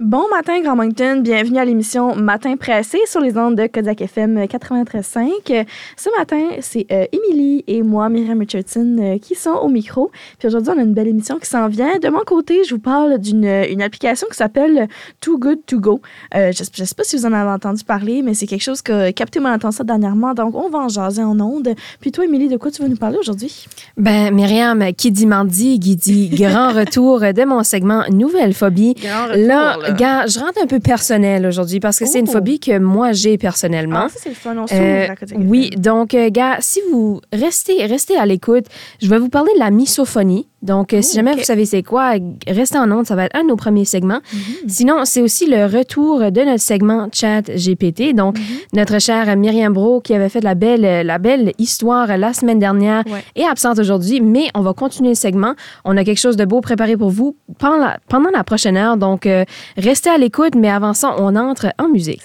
Bon matin, Grand Moncton. Bienvenue à l'émission Matin pressé sur les ondes de Kodiak FM 93.5. Ce matin, c'est euh, Émilie et moi, Myriam Richardson, euh, qui sont au micro. Puis aujourd'hui, on a une belle émission qui s'en vient. De mon côté, je vous parle d'une une application qui s'appelle Too Good To Go. Euh, je ne sais pas si vous en avez entendu parler, mais c'est quelque chose qui a capté mon attention dernièrement. Donc, on va en jaser en ondes. Puis toi, Émilie, de quoi tu vas nous parler aujourd'hui? Ben, Myriam, qui dit mardi, qui dit grand retour de mon segment Nouvelle phobie. Grand retour, là, là. gars, je rentre un peu personnel aujourd'hui parce que c'est une phobie que moi j'ai personnellement. Ah, ça, c'est le fun. On Euh, oui, donc, euh, gars, si vous restez, restez à l'écoute, je vais vous parler de la misophonie. Donc, euh, si Oh, jamais vous savez c'est quoi, restez en onde, ça va être un de nos premiers segments. Mhm. Sinon, c'est aussi le retour de notre segment Chat GPT. Donc, Mhm. notre chère Myriam Bro, qui avait fait la belle, la belle histoire la semaine dernière, Ouais. est absente aujourd'hui, mais on va continuer le segment. On a quelque chose de beau préparé pour vous pendant la, pendant la prochaine heure. Donc, euh, restez à l'écoute, mais avant ça, on entre en musique.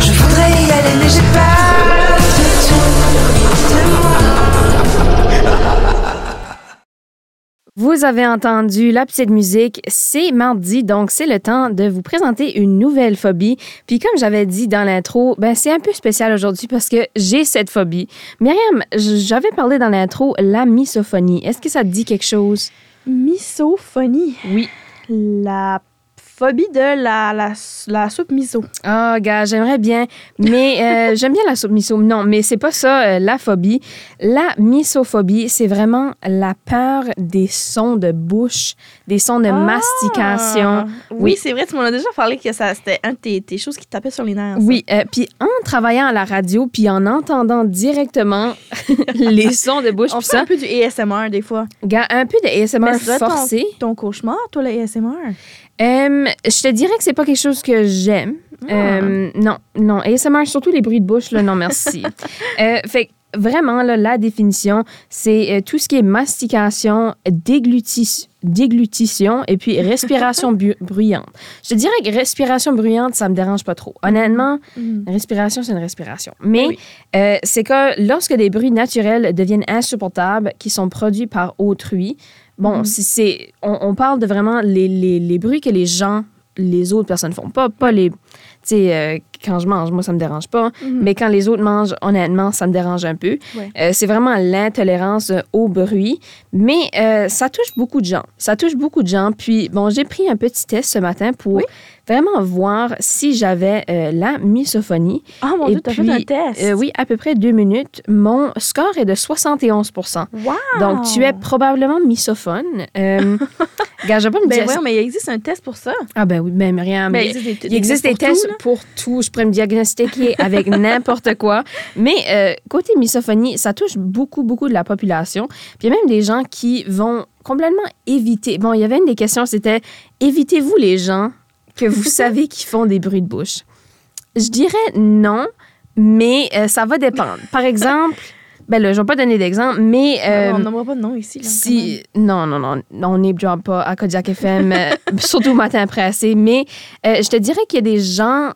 Je voudrais y aller mais j'ai peur Vous avez entendu la petite musique, c'est mardi, donc c'est le temps de vous présenter une nouvelle phobie. Puis comme j'avais dit dans l'intro, ben c'est un peu spécial aujourd'hui parce que j'ai cette phobie. Myriam, j'avais parlé dans l'intro la misophonie. Est-ce que ça te dit quelque chose? Misophonie? Oui. La phobie de la, la, la soupe miso. Ah, gars, j'aimerais bien, mais euh, j'aime bien la soupe miso. Non, mais c'est pas ça, euh, la phobie. La misophobie, c'est vraiment la peur des sons de bouche, des sons de mastication. Ah! Oui, Oui. c'est vrai, tu m'en as déjà parlé que ça, c'était un de tes, tes choses qui te tapaient sur les nerfs. ça. Oui, euh, puis en travaillant à la radio, puis en entendant directement les sons de bouche, On fait ça, un peu du ASMR des fois. gars, un peu de ASMR Mais être ton- forcé. Ton cauchemar, toi, le ASMR. Euh, je te dirais que c'est pas quelque chose que j'aime. Ah. Euh, non, non. ASMR, surtout les bruits de bouche, là, non, merci. Euh, fait vraiment, là, la définition, c'est euh, tout ce qui est mastication, déglutis- déglutition et puis respiration bruyante. Je te dirais que respiration bruyante, ça me dérange pas trop. Honnêtement, une respiration, c'est une respiration. Mais Oui. euh, c'est que lorsque des bruits naturels deviennent insupportables, qui sont produits par autrui, bon, Mhm. si c'est, on, on parle de vraiment les, les, les bruits que les gens, les autres personnes font. Pas, pas les. Tu sais, euh, quand je mange, moi, ça me dérange pas. Mhm. Mais quand les autres mangent, honnêtement, ça me dérange un peu. Ouais. Euh, c'est vraiment l'intolérance euh, au bruit. Mais euh, ça touche beaucoup de gens. Ça touche beaucoup de gens. Puis, bon, j'ai pris un petit test ce matin pour Oui. vraiment voir si j'avais euh, la misophonie. Ah mon Et Dieu, t'as fait un test? Oui, à peu près deux minutes. Mon score est de 71% Wow! Donc, tu es probablement misophone. Vais pas me Ben dire... oui, mais il existe un test pour ça. Ah ben oui, ben rien. Ben, mais il existe des, il existe des tests pour tout. Je pourrais me diagnostiquer avec n'importe quoi. Mais euh, côté misophonie, ça touche beaucoup, beaucoup de la population. Puis il y a même des gens qui vont complètement éviter. Bon, il y avait une des questions, c'était évitez-vous les gens que vous savez qui font des bruits de bouche? Je dirais non, mais euh, ça va dépendre. Par exemple, ben là, je vais pas donner d'exemple, mais... euh, on n'aimera pas de nom ici. Là, si, non, non, non, on n'est pas à Kodiak FM, euh, surtout matin pressé, mais euh, je te dirais qu'il y a des gens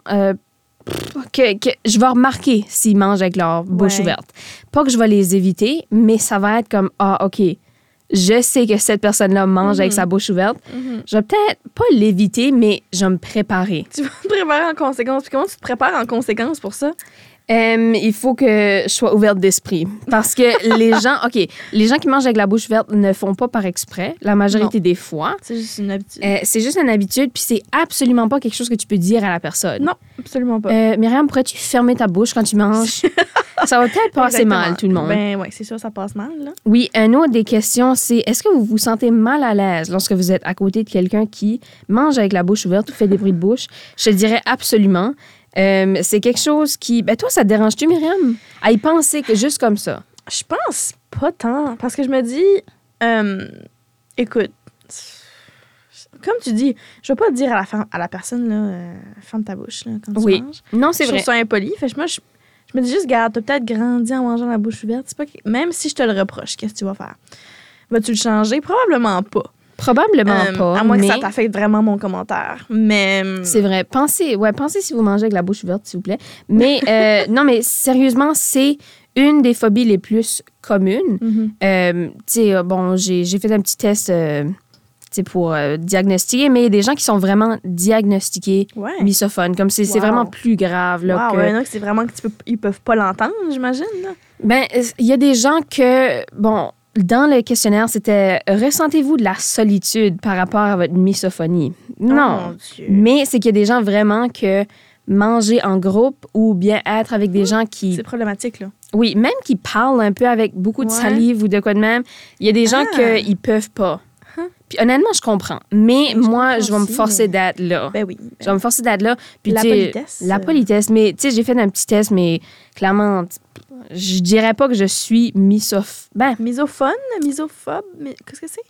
que, que je vais remarquer s'ils mangent avec leur bouche Ouais. ouverte. Pas que je vais les éviter, mais ça va être comme, ah, OK, je sais que cette personne-là mange avec Mhm. sa bouche ouverte. Mhm. Je vais peut-être pas l'éviter, mais je vais me préparer. Tu vas te préparer en conséquence. Puis comment tu te prépares en conséquence pour ça? Il faut que je sois ouverte d'esprit. Parce que les gens, OK, les gens qui mangent avec la bouche ouverte ne font pas par exprès, la majorité des fois. C'est juste une habitude. Euh, c'est juste une habitude, puis c'est absolument pas quelque chose que tu peux dire à la personne. non, absolument pas. Euh, Myriam, pourrais-tu fermer ta bouche quand tu manges? ça va peut-être passer Exactement. mal, tout le monde. Ben oui, c'est sûr, ça passe mal. Là. Oui, un autre des questions, c'est est-ce que vous vous sentez mal à l'aise lorsque vous êtes à côté de quelqu'un qui mange avec la bouche ouverte ou fait des bruits de bouche? Je te dirais absolument. Euh, c'est quelque chose qui. Ben, toi, ça te dérange-tu, Myriam? À y penser que juste comme ça. Je pense pas tant. Parce que je me dis, euh, écoute, comme tu dis, je vais pas dire à la, fin- à la personne, là, euh, ferme ta bouche là, quand tu Oui, manges. Non, c'est je vrai. trouve ça impoli. Fait moi, je, je me dis juste, garde, t'as peut-être grandi en mangeant la bouche ouverte. Pas que- même si je te le reproche, qu'est-ce que tu vas faire? Vas-tu le changer? Probablement pas. Probablement Euh, pas. à moins mais que ça t'affecte vraiment mon commentaire. Mais. euh, C'est vrai. Pensez, ouais, pensez si vous mangez avec la bouche ouverte, s'il vous plaît. Mais euh, non, mais sérieusement, c'est une des phobies les plus communes. mhm. Euh, tu sais, bon, j'ai j'ai fait un petit test pour euh, diagnostiquer, mais il y a des gens qui sont vraiment diagnostiqués Ouais. misophones, comme c'est c'est Wow. vraiment plus grave. Là, Wow, que- ouais, c'est vraiment que tu peux, ils peuvent pas l'entendre, j'imagine. Ben, il y a des gens que, bon, dans le questionnaire, c'était ressentez-vous de la solitude par rapport à votre misophonie? Oh, Non. Dieu. Mais c'est qu'il y a des gens vraiment que manger en groupe ou bien être avec des gens qui, C'est problématique, là. oui, même qui parlent un peu avec beaucoup de Ouais. salive ou de quoi de même, il y a des gens Ah. qui peuvent pas. Huh. Puis honnêtement, je comprends. Mais je moi, comprends je vais me forcer d'être là. Ben oui. Je vais me forcer d'être là. Puis, La politesse, La euh. politesse. Mais, tu sais, j'ai fait un petit test, mais clairement, je dirais pas que je suis misoph... Ben, Misophone, misophobe, mais qu'est-ce que c'est?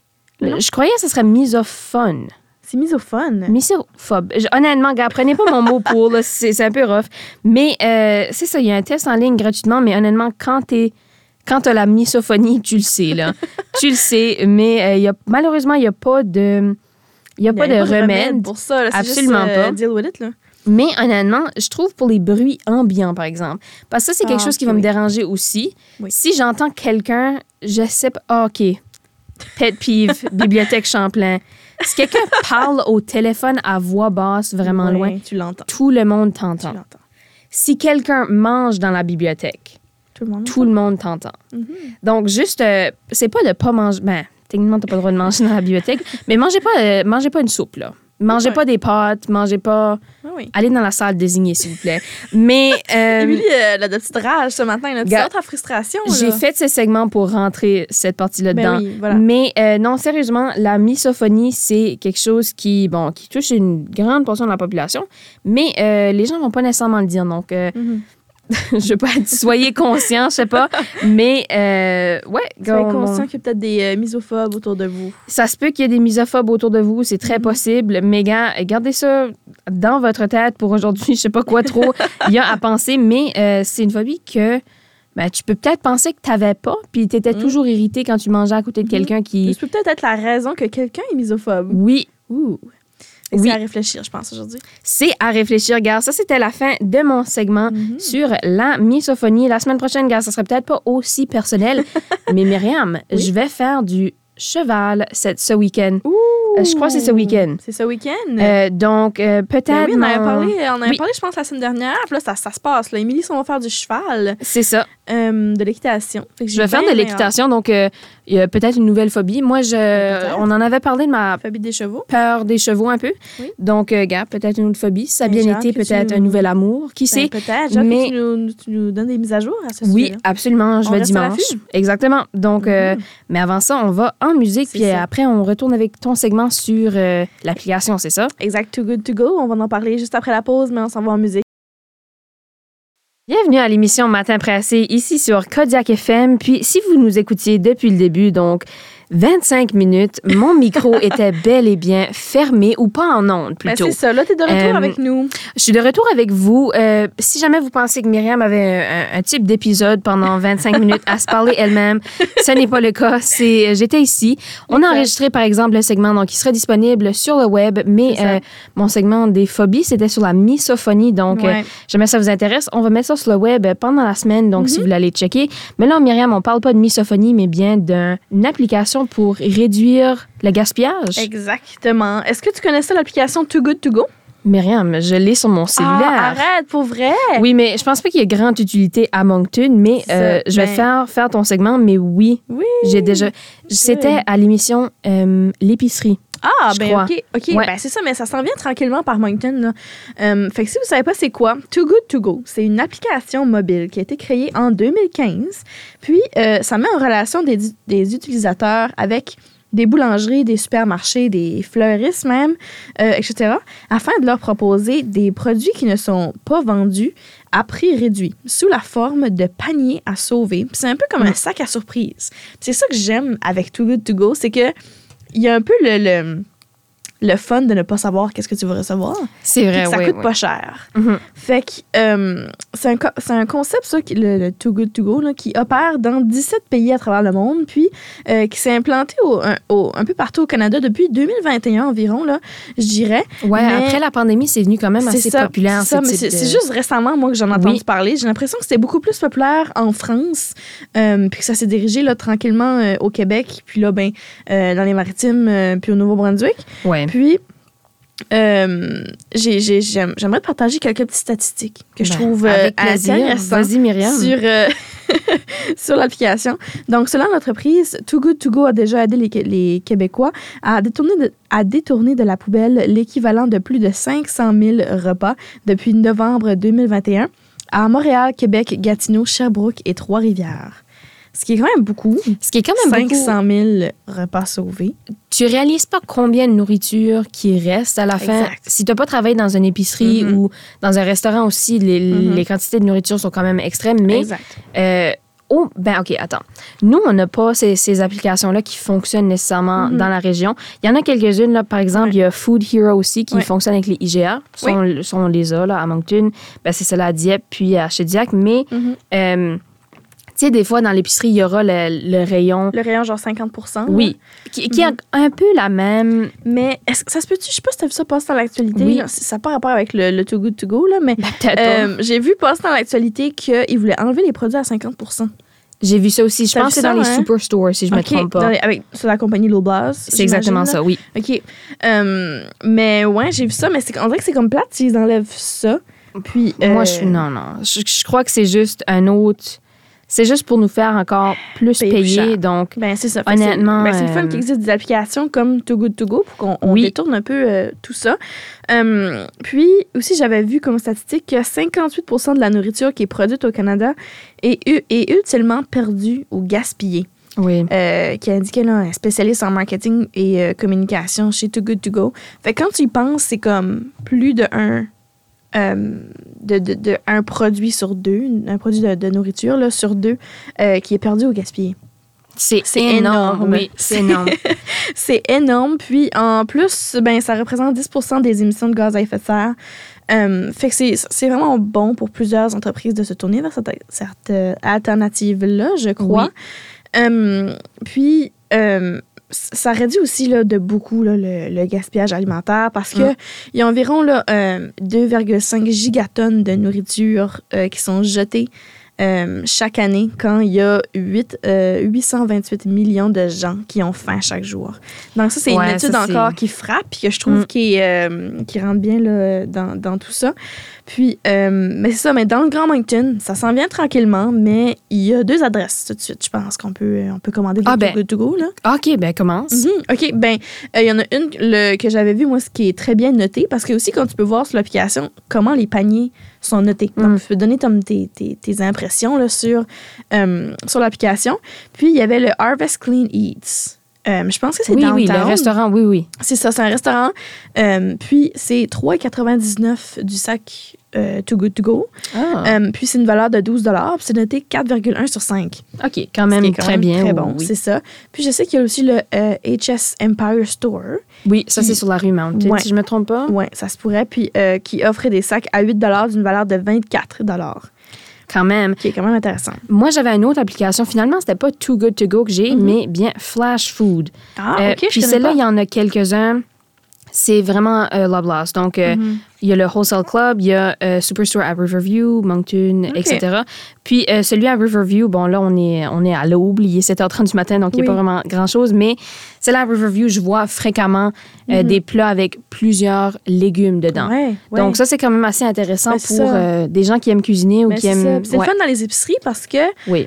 Je croyais que ce serait misophone. C'est misophone. Misophobe. Je- honnêtement, gars, prenez pas mon mot pour, là, c'est c'est un peu rough. Mais euh, c'est ça, il y a un test en ligne gratuitement, mais honnêtement, quand t'es quand t'as la misophonie, tu le sais, là. tu le sais, mais euh, y a, malheureusement, il n'y a pas de... Y a y pas de remède. pour ça. là. Absolument juste, euh, pas. Deal with it, là. Mais honnêtement, je trouve pour les bruits ambiants, par exemple, parce que ça, c'est quelque Ah, chose qui va me déranger aussi. Oui. Si j'entends quelqu'un, je sais pas. ah, OK. Pet peeve, bibliothèque Champlain. Si quelqu'un parle au téléphone à voix basse, vraiment loin, Tu l'entends. tout le monde Tu t'entend. Si quelqu'un mange dans la bibliothèque, Tout le monde. tout le monde t'entend. Mhm. Donc, juste, euh, c'est pas de pas manger. Ben, techniquement, t'as pas le droit de manger dans la bibliothèque, mais mangez pas, euh, mangez pas une soupe, là. Mangez Ouais. pas des pâtes, mangez pas. Ah oui. Allez dans la salle désignée, s'il vous plaît. Mais euh, Émilie, euh, elle a de petites rages ce matin. Là. Tu ta frustration. j'ai fait ce segment pour rentrer cette partie-là Ben dedans. oui, voilà. Mais euh, non, sérieusement, la misophonie, c'est quelque chose qui, bon, qui touche une grande portion de la population, mais euh, les gens vont pas nécessairement le dire. Donc, euh, Mhm. je veux pas être, soyez conscients, je sais pas. Mais, euh, ouais, Soyez on- conscient qu'il y a peut-être des euh, misophobes autour de vous. ça se peut qu'il y ait des misophobes autour de vous, c'est Mhm. très possible. Mais gars, gardez ça dans votre tête pour aujourd'hui. Je sais pas quoi trop il y a à penser, mais euh, c'est une phobie que ben, tu peux peut-être penser que tu n'avais pas, puis tu étais Mhm. toujours irrité quand tu mangeais à côté de quelqu'un qui. Ça peut peut-être être la raison que quelqu'un est misophobe. Oui, Ouh. Oui. C'est à réfléchir, je pense, aujourd'hui. c'est à réfléchir, gars. Ça, c'était la fin de mon segment Mhm. sur la misophonie. La semaine prochaine, gars, ça serait peut-être pas aussi personnel, mais Myriam, Oui. je vais faire du cheval cette, ce week-end. Euh, je crois que c'est ce week-end. C'est ce week-end? Euh, donc, euh, peut-être. Ben oui, on avait mon- parlé, on avait Oui. parlé, je pense, la semaine dernière. Puis là, ça, ça se passe. Là. Émilie, on va faire du cheval, C'est ça. Euh, de l'équitation. Je vais faire de bien l'équitation, donc euh, il y a peut-être une nouvelle phobie. Moi, je, on en avait parlé de ma. Phobie des chevaux. peur des chevaux un peu. Oui. Donc, euh, gars, peut-être une autre phobie. Ça a bien été, tu peut-être un nouvel amour. Qui Ben, sait? Peut-être. Mais- tu nous, tu nous donnes des mises à jour à ce Oui, absolument. Je On vais dimanche. Exactement. Donc, Mhm. mais avant ça, on va en musique. Puis ça. après, on retourne avec ton segment sur l'application, c'est ça? Exact, Too Good To Go. On va en parler juste après la pause, mais on s'en va en musique. Bienvenue à l'émission Matin Pressé, ici sur Kodiak FM. Puis, si vous nous écoutiez depuis le début, donc 25 minutes, mon micro était bel et bien fermé ou pas en ondes Ben, plutôt. c'est ça. Là, t'es de retour Euh, avec nous. Je suis de retour avec vous. Euh, si jamais vous pensez que Myriam avait un, un type d'épisode pendant 25 minutes à se parler elle-même, ce n'est pas le cas. C'est, j'étais ici. On a enregistré, par exemple, le segment donc, qui serait disponible sur le web, mais euh, mon segment des phobies, c'était sur la misophonie. Donc, euh, Ouais. jamais ça vous intéresse, on va mettre ça sur le web pendant la semaine, donc Mhm. si vous voulez aller checker. Mais là, Myriam, on parle pas de misophonie, mais bien d'un- d'une application pour réduire le gaspillage? Exactement. Est-ce que tu connaissais l'application Too Good To Go? Myriam, je l'ai sur mon cellulaire. Ah, arrête, pour vrai? Oui, mais je pense pas qu'il y ait grande utilité à Moncton, mais euh, je vais ben- faire, faire ton segment, mais oui, Oui. j'ai déjà... C'était à l'émission euh, L'épicerie. Ah, je ben crois. OK. OK, Ouais. ben c'est ça, mais ça s'en vient tranquillement par Moncton. Là. Euh, fait que si vous savez pas c'est quoi, Too Good To Go, c'est une application mobile qui a été créée en 2015. Puis, euh, ça met en relation des, des utilisateurs avec des boulangeries, des supermarchés, des fleuristes même, euh, etc., afin de leur proposer des produits qui ne sont pas vendus à prix réduit, sous la forme de paniers à sauver. C'est un peu comme un sac à surprise. C'est ça que j'aime avec Too Good To Go, c'est que il y a un peu le, le- le fun de ne pas savoir qu'est-ce que tu vas recevoir. C'est vrai, que ça oui, coûte oui. pas cher. Mhm. Fait que euh, c'est un, co- un concept, ça, qui- le, le Too Good To Go, là, qui opère dans 17 pays à travers le monde, puis euh, qui s'est implanté au, un, au- un peu partout au Canada depuis 2021 environ, là, je dirais. Ouais, Mais- après la pandémie, c'est venu quand même assez ça, populaire. c'est mais de- juste récemment, moi, que j'en ai entendu Oui. parler. J'ai l'impression que c'était beaucoup plus populaire en France, euh, puis que ça s'est dirigé là, tranquillement au Québec, puis là, ben, dans les maritimes, puis au Nouveau-Brunswick. Ouais. Puis, euh, j'ai- j'ai- j'aime- j'aimerais partager quelques petites statistiques que je Ben, trouve euh, intéressantes Vas-y, Myriam. sur, euh, sur l'application. Donc, selon l'entreprise, Too Good To Go a déjà aidé les, les Québécois à détourner, de, à détourner de la poubelle l'équivalent de plus de 500 000 repas depuis novembre 2021 à Montréal, Québec, Gatineau, Sherbrooke et Trois-Rivières. Ce qui est quand même beaucoup. Ce qui est quand même beaucoup. 500 000 repas sauvés. Tu réalises pas combien de nourriture qui reste à la fin. Exact. Si tu pas travaillé dans une épicerie Mhm. ou dans un restaurant aussi, les, Mhm. les quantités de nourriture sont quand même extrêmes. Mais, Exact. euh, oh, ben OK, attends. Nous, on n'a pas ces, ces applications-là qui fonctionnent nécessairement Mhm. dans la région. Il y en a quelques-unes, là, par exemple, Ouais. il y a Food Hero aussi qui Ouais. fonctionne avec les IGA. Ça, Oui. on les a là, à Moncton. Ben, c'est cela à Dieppe puis à Chediac. Mais, euh, sais, des fois, dans l'épicerie, il y aura le, le rayon. Le rayon, genre 50 là. Oui, qui, qui Mhm. a un peu la même. Mais est-ce que ça se peut-tu? Je sais pas si tu as vu ça passer dans l'actualité. Oui. Ça n'a pas rapport avec le, le Too Good To Go, là, mais pas. euh, j'ai vu passer dans l'actualité qu'ils voulaient enlever les produits à 50 J'ai vu ça aussi. Je T'as pense que c'est dans les hein? superstores, si je me Ok, trompe pas. les- avec, sur la compagnie Loblaws. C'est exactement ça, oui. OK. Euh, mais ouais, j'ai vu ça, mais c'est- on dirait que c'est comme plate s'ils enlèvent ça. Puis, Moi, euh, je non, non. Je, je crois que c'est juste un autre. C'est juste pour nous faire encore plus Payer. Donc, Ben, c'est ça. Honnêtement, ben, c'est le fun euh, qu'il existe des applications comme Too Good To Go pour qu'on Oui. détourne un peu euh, tout ça. Euh, puis aussi, j'avais vu comme statistique que 58% de la nourriture qui est produite au Canada est, utilement perdue ou gaspillée. oui. Euh, qui indiquait là, un spécialiste en marketing et euh, communication chez Too Good To Go. Fait que quand tu y penses, c'est comme plus de un, euh, de, de- de un produit sur deux, un produit de, de nourriture là, sur deux euh, qui est perdu ou gaspillé. C'est c'est énorme. énorme. Oui, c'est énorme. C'est énorme. Puis en plus, ben, ça représente 10 des émissions de gaz à effet de serre. Euh, fait que c'est c'est vraiment bon pour plusieurs entreprises de se tourner vers cette, cette, euh, alternative-là, je crois. Euh, puis, euh, ça réduit aussi là, de beaucoup là, le, le gaspillage alimentaire parce que il y a environ là, euh, 2,5 gigatonnes de nourriture euh, qui sont jetées euh, chaque année quand il y a 8, euh, 828 millions de gens qui ont faim chaque jour. Donc ça, c'est Ouais, une étude ça, encore qui frappe puis que je trouve Mm. qui, euh, qui rentre bien là, dans, dans tout ça. Puis, euh, mais c'est ça, mais dans le Grand Moncton, ça s'en vient tranquillement, mais il y a deux adresses tout de suite, je pense qu'on peut, on peut commander des Ah, ben. To Go, là. OK, ben commence. Mhm. OK, ben, euh, il y en a une le, que j'avais vue, moi, ce qui est très bien noté, parce que aussi, quand tu peux voir sur l'application comment les paniers sont notés. Mm. Donc, tu peux donner comme tes, tes, tes impressions là, sur, euh, sur l'application. Puis, il y avait le Harvest Clean Eats. Euh, je pense que c'est Oui, oui, le downtown. restaurant, oui, oui. C'est ça, c'est un restaurant. Euh, puis, c'est 3,99 du sac euh, Too Good To Go. Ah. Euh, puis, c'est une valeur de 12 Puis, c'est noté 4,1 sur 5. OK, quand même quand très même bien. Très bon, oui. c'est ça. Puis, je sais qu'il y a aussi le euh, HS Empire Store. Oui, ça, c'est sur la rue Mountain, Ouais. si je me trompe pas. Oui, ça se pourrait. Puis, euh, qui offrait des sacs à 8 d'une valeur de 24 Quand même. qui est quand même intéressant. Moi, j'avais une autre application. Finalement, c'était pas Too Good To Go que j'ai, Mhm. mais bien Flash Food. Ah, Euh, OK, je puis celle-là, il y en a quelques-uns. C'est vraiment euh, Loblaws. Donc, euh, Mhm. Il y a le Wholesale Club, il y a euh, Superstore à Riverview, Moncton, etc. Puis euh, celui à Riverview, bon, là, on est, on est à l'aube, il est 7h30 du matin, donc il n'y a pas vraiment grand-chose. Mais celle à Riverview, je vois fréquemment euh, Mhm. des plats avec plusieurs légumes dedans. Ouais, ouais. Donc, ça, c'est quand même assez intéressant Ben, pour des gens qui aiment cuisiner ou Ben, qui aiment. C'est ouais. le fun dans les épiceries parce que Oui.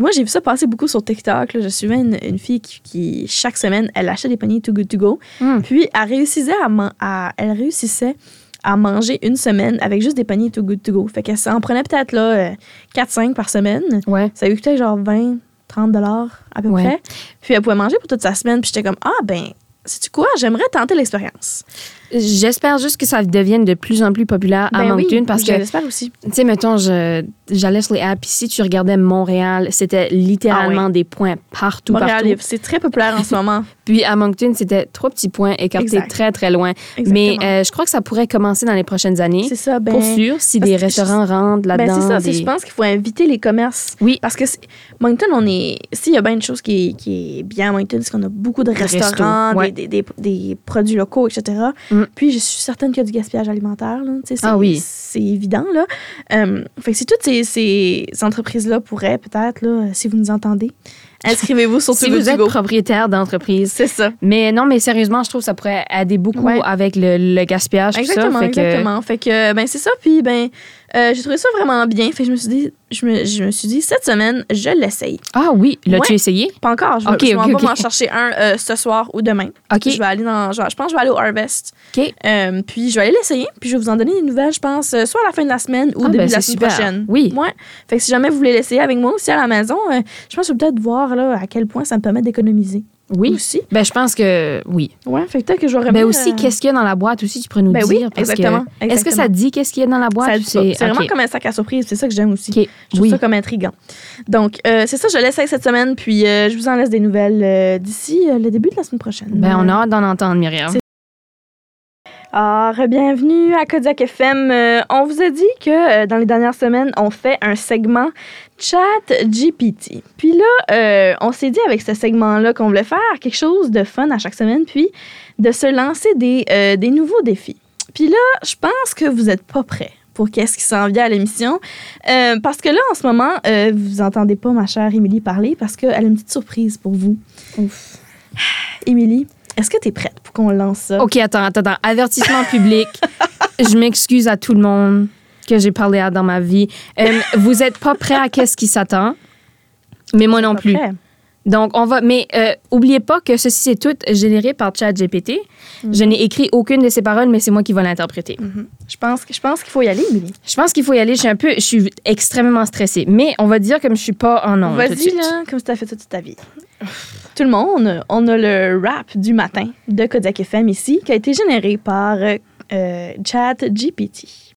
moi, j'ai vu ça passer beaucoup sur TikTok. là. Je suivais une, une fille qui, qui, chaque semaine, elle achetait des paniers Too Good To Go. Mm. Puis, elle réussissait à, à- elle réussissait à manger une semaine avec juste des paniers Too Good To Go. Fait qu'elle s'en prenait peut-être là, euh, 4-5 par semaine. Ouais. Ça lui coûtait genre 20, 30 dollars à peu Ouais. près. Puis elle pouvait manger pour toute sa semaine. Puis j'étais comme, ah ben, sais-tu quoi? J'aimerais tenter l'expérience. J'espère juste que ça devienne de plus en plus populaire à Ben oui, Moncton parce je que l'espère aussi. Tu sais, mettons, je- j'allais sur les apps, ici, tu regardais Montréal, c'était littéralement Ah des points partout, Montréal, partout. c'est très populaire en ce moment. Puis à Moncton, c'était trois petits points écartés Exact. très, très loin. Exactement. Mais euh, je crois que ça pourrait commencer dans les prochaines années. c'est ça, ben, pour sûr, si des restaurants rentrent ben, là-dedans. c'est ça. c'est- des- Je pense qu'il faut inviter les commerces. Oui. Parce que Moncton, on est. S'il y a bien une chose qui est, qui est bien à Moncton, c'est qu'on a beaucoup de restaurants, ouais. des, des, des produits locaux, etc. Mm. Puis je suis certaine qu'il y a du gaspillage alimentaire. Là. C'est, Ah oui. C'est évident. Là. Euh, fait que si toutes ces, ces entreprises-là pourraient, peut-être, là, si vous nous entendez, inscrivez-vous sur Si vous êtes Go. propriétaire d'entreprise. C'est ça. Mais non, mais sérieusement, je trouve que ça pourrait aider beaucoup Ouais. avec le, le gaspillage. tout Exactement, ça. Fait que- exactement. Fait que, ben, c'est ça. Puis, ben, euh, j'ai trouvé ça vraiment bien. Fait que je me suis dit, je me, je me suis dit, cette semaine, je l'essaye. Ah oui, l'as-tu Ouais. essayé? Pas encore. Je vais, je vais m'en chercher un euh, ce soir ou demain. OK. Je vais aller dans. Je, je pense que je vais aller au Harvest. OK. Euh, puis je vais aller l'essayer. Puis je vais vous en donner des nouvelles, je pense, soit à la fin de la semaine ou Ah, début ben, de la semaine super. prochaine. Oui. Ouais. Fait que si jamais vous voulez l'essayer avec moi aussi à la maison, je pense que je vais peut-être voir là, à quel point ça me permet d'économiser. Oui. Aussi. Ben, je pense que oui. Ouais. Fait que peut-être que je vais Ben aussi, euh, qu'est-ce qu'il y a dans la boîte aussi, tu pourrais nous Ben oui, dire. parce que- exactement, Est-ce que ça dit qu'est-ce qu'il y a dans la boîte? C'est vraiment OK. comme un sac à surprise. C'est ça que j'aime aussi. OK. Je trouve Oui. ça comme intriguant. Donc, euh, c'est ça, je l'essaye cette semaine, puis euh, je vous en laisse des nouvelles euh, d'ici euh, le début de la semaine prochaine. Ben, on a hâte d'en entendre, Myriam. C'est- Ah, bienvenue à Kodiak FM. Euh, on vous a dit que euh, dans les dernières semaines, on fait un segment Chat GPT. Puis là, euh, on s'est dit avec ce segment-là qu'on voulait faire quelque chose de fun à chaque semaine, puis de se lancer des, des nouveaux défis. Puis là, je pense que vous n'êtes pas prêts pour qu'est-ce qui s'en vient à l'émission. Parce que là, en ce moment, vous entendez pas ma chère Émilie parler parce qu'elle a une petite surprise pour vous. Émilie, est-ce que tu es prête pour qu'on lance ça? OK, attends, attends, attends. Avertissement public. Je m'excuse à tout le monde que j'ai parlé à dans ma vie. Euh, vous n'êtes pas prêts à qu'est-ce qui s'attend, mais moi non plus. prêt? Donc, on va. Mais euh, oubliez pas que ceci, c'est tout généré par ChatGPT. Je n'ai écrit aucune de ces paroles, mais c'est moi qui vais l'interpréter. Mhm. Je pense, je pense qu'il faut y aller, Émilie. Je pense qu'il faut y aller. Je suis un peu. Je suis extrêmement stressée. Mais on va dire comme je suis pas en ondes Vas-y, là, comme si t'as fait ça toute ta vie. Tout le monde, on a le rap du matin de Kodak FM ici, qui a été généré par euh, euh, ChatGPT.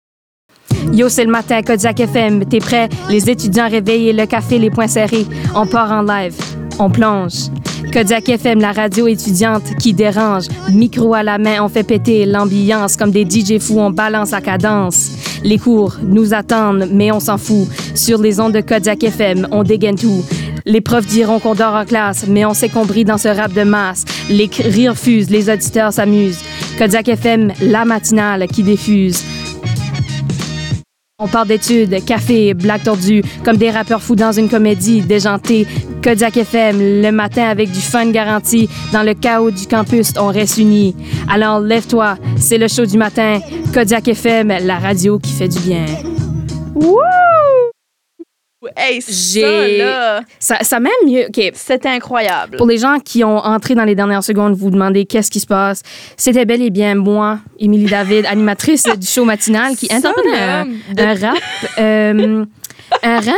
Yo, c'est le matin, Kodiak FM. T'es prêt? Les étudiants réveillés, le café, les poings serrés. On part en live. On plonge. Kodiak FM, la radio étudiante qui dérange. Micro à la main, on fait péter l'ambiance. Comme des DJ fous, on balance la cadence. Les cours nous attendent, mais on s'en fout. Sur les ondes de Kodiak FM, on dégaine tout. Les profs diront qu'on dort en classe, mais on sait qu'on brille dans ce rap de masse. Les rires fusent, les auditeurs s'amusent. Kodiak FM, la matinale qui diffuse. On parle d'études, café, blagues tordues, comme des rappeurs fous dans une comédie déjantée. Kodiak FM, le matin avec du fun garanti. Dans le chaos du campus, on reste unis. Alors lève-toi, c'est le show du matin. Kodiak FM, la radio qui fait du bien. Wouh! Hey, ça, J'ai- là, Ça, ça m'aime mieux. OK. c'était incroyable. Pour les gens qui ont entré dans les dernières secondes, vous demandez qu'est-ce qui se passe. C'était bel et bien moi, Émilie David, animatrice du show matinal, qui Ça, un, de- un rap. euh, un rap?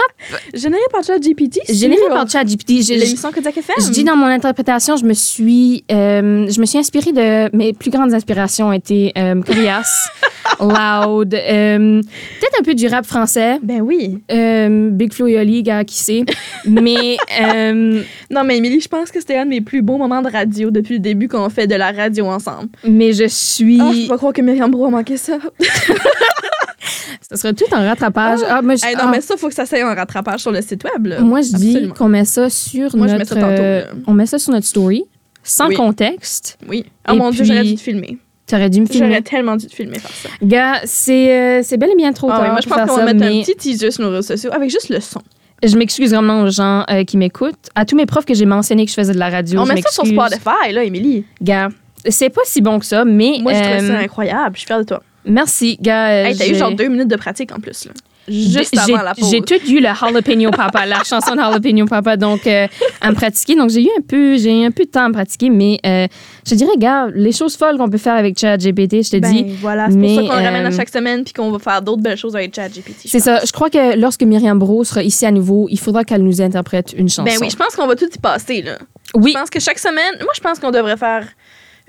Généré par ChatGPT. généré sur par ChatGPT. L'émission Kodak FM. Je dis dans mon interprétation, je me suis, euh, je me suis inspirée de mes plus grandes inspirations ont été euh, Corias, Loud, euh, peut-être un peu du rap français, Ben oui. euh, Big Flo et Oli, gars, qui sait. Mais euh, Non, mais Émilie, je pense que c'était un de mes plus beaux moments de radio depuis le début qu'on fait de la radio ensemble. mais je suis, Ah, je peux pas croire que Myriam Bro a manqué ça. ça serait tout en rattrapage. Ah, moi, je, Hey, non, ah, mais ça, faut que ça soit en rattrapage sur le site web. Là. moi, je dis qu'on met ça sur Moi, je notre, mets ça tantôt, euh, on met ça sur notre story, sans Oui. contexte. Oui. Oh mon Dieu, puis- j'aurais dû te filmer. T'aurais dû me filmer. J'aurais tellement dû te filmer ça. Gars, c'est euh, c'est bel et bien trop Ah tard moi, je pense qu'on va mettre mais- un petit teaser sur nos réseaux sociaux avec juste le son. Je m'excuse vraiment aux gens euh, qui m'écoutent. À tous mes profs que j'ai mentionné que je faisais de la radio, On met ça sur. Spotify, là, Émilie. Gars, c'est pas si bon que ça, mais Moi, je trouve euh, ça incroyable. Je suis fière de toi. Merci, gars. euh, Hey, t'as eu genre deux minutes de pratique en plus, là. Juste avant la pause. J'ai tout eu le Jalapeno Papa, la chanson de Jalapeno Papa, donc euh, à me pratiquer. Donc j'ai eu un peu, j'ai eu un peu de temps à me pratiquer, mais euh, je te dirais, gars, les choses folles qu'on peut faire avec ChatGPT, je te Ben, dis, voilà, c'est pour ça qu'on le ramène à euh, chaque semaine puis qu'on va faire d'autres belles choses avec ChatGPT. c'est ça. Je crois que lorsque Myriam Bro sera ici à nouveau, il faudra qu'elle nous interprète une chanson. Ben oui, je pense qu'on va tout y passer, là. oui. Je pense que chaque semaine, moi, je pense qu'on devrait faire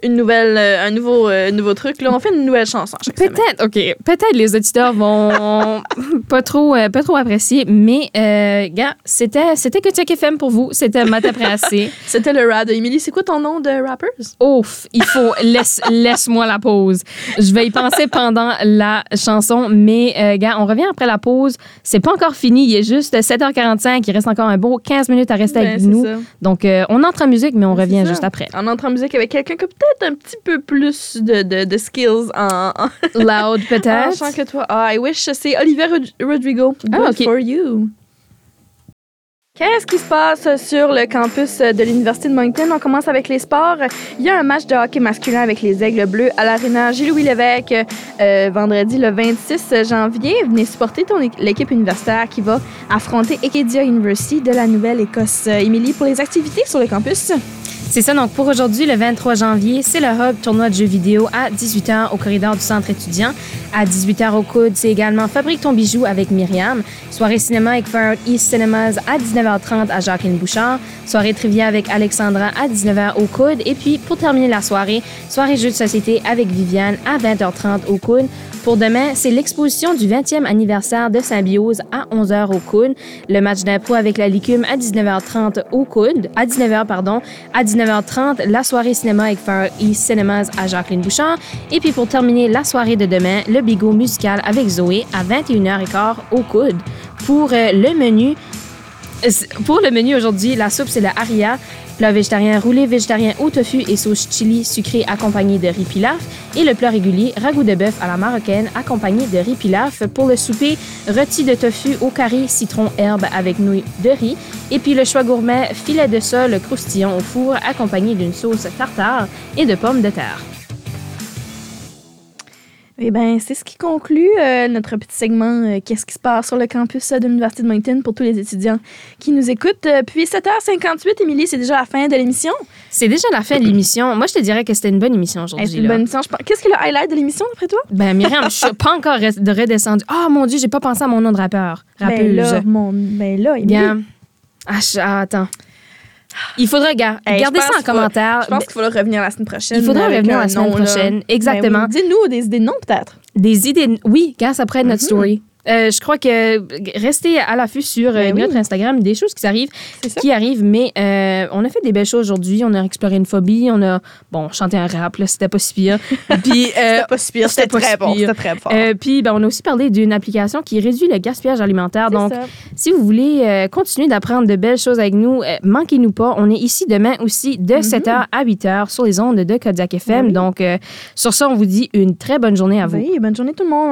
une nouvelle, euh, un nouveau, euh, nouveau truc. Là, on fait une nouvelle chanson. Peut-être, OK. Peut-être les auditeurs vont pas trop, euh, pas trop apprécier, mais, gars, c'était, c'était que Check FM pour vous. C'était matin pressé. C'était le rap de Emily. C'est quoi ton nom de rappers? Ouf, il faut, laisse, laisse-moi la pause. Je vais y penser pendant la chanson, mais, gars, on revient après la pause. C'est pas encore fini. Il est juste 7h45. Il reste encore un beau 15 minutes à rester Ben, avec nous. ça. Donc, on entre en musique, mais on revient juste après. On entre en musique avec quelqu'un qui a peut-être un petit peu plus de, de, de skills en, en, Loud, en peut-être. chant que toi. Ah, I wish. C'est Olivier Rod- Rodrigo. Good Ah, ok. for you. Qu'est-ce qui se passe sur le campus de l'Université de Moncton? On commence avec les sports. Il y a un match de hockey masculin avec les Aigles Bleus à l'Arena Gilles-Louis Lévesque euh, vendredi le 26 janvier. Venez supporter ton l'équipe universitaire qui va affronter Acadia University de la Nouvelle-Écosse. Émilie, pour les activités sur le campus? C'est ça, donc pour aujourd'hui, le 23 janvier, c'est le Hub tournoi de jeux vidéo à 18h au corridor du centre étudiant. À 18h au coude, c'est également Fabrique ton bijou avec Myriam. Soirée cinéma avec Fire East Cinemas à 19h30 à Jacqueline Bouchard. Soirée trivia avec Alexandra à 19h au coude. Et puis, pour terminer la soirée, soirée jeux de société avec Viviane à 20h30 au coude. Pour demain, c'est l'exposition du 20e anniversaire de Symbiose à 11h au coude. Le match d'impro avec la licume à 19h30 au coude. À 19h, pardon. À 19h30, la soirée cinéma avec Far East Cinemas à Jacqueline Bouchard. Et puis pour terminer la soirée de demain, le bigot musical avec Zoé à 21h15 au coude. Pour euh, le menu, pour le menu aujourd'hui, la soupe, c'est le haria, plat végétarien roulé végétarien au tofu et sauce chili sucré accompagné de riz pilaf. Et le plat régulier, ragoût de bœuf à la marocaine accompagné de riz pilaf. Pour le souper, rôti de tofu au carré, citron, herbe avec nouilles de riz. Et puis le choix gourmet, filet de sol croustillant au four accompagné d'une sauce tartare et de pommes de terre. Eh bien, c'est ce qui conclut euh, notre petit segment euh, Qu'est-ce qui se passe sur le campus euh, de l'Université de Moncton pour tous les étudiants qui nous écoutent. Euh, puis 7h58, Émilie, c'est déjà la fin de l'émission? C'est déjà la fin de l'émission. Moi, je te dirais que c'était une bonne émission Eh, aujourd'hui. C'est une là. bonne émission. pense. Qu'est-ce qui est le highlight de l'émission, d'après toi? Ben, Myriam, je suis pas encore de redescendue. Oh mon Dieu, j'ai pas pensé à mon nom de rappeur. Rappeuse. Ben là, mon, ben là, Émilie. Bien. Ah, je- ah, attends. Il faudra ga- Hey, garder ça en commentaire. Je pense qu'il faudra revenir la semaine prochaine. Il faudra revenir la semaine nom, là. prochaine. Ben Exactement. oui. Dis-nous des idées de noms, peut-être. Des idées. Oui, quand ça pourrait être notre Mhm. story. Euh, je crois que restez à l'affût sur euh, Ben oui. notre Instagram, des choses qui arrivent, qui arrivent, mais euh, on a fait des belles choses aujourd'hui. On a exploré une phobie, on a bon chanté un rap, là, c'était pas si pire. Puis euh, C'était pas si pire. c'était très bon. C'était très fort. euh, puis ben, on a aussi parlé d'une application qui réduit le gaspillage alimentaire. Donc, ça. Si vous voulez euh, continuer d'apprendre de belles choses avec nous, euh, manquez-nous pas. On est ici demain aussi de 7h à 8h sur les ondes de Kodiak FM. Mhm. Oui. Donc, euh, sur ça, on vous dit une très bonne journée à vous. Oui, bonne journée tout le monde.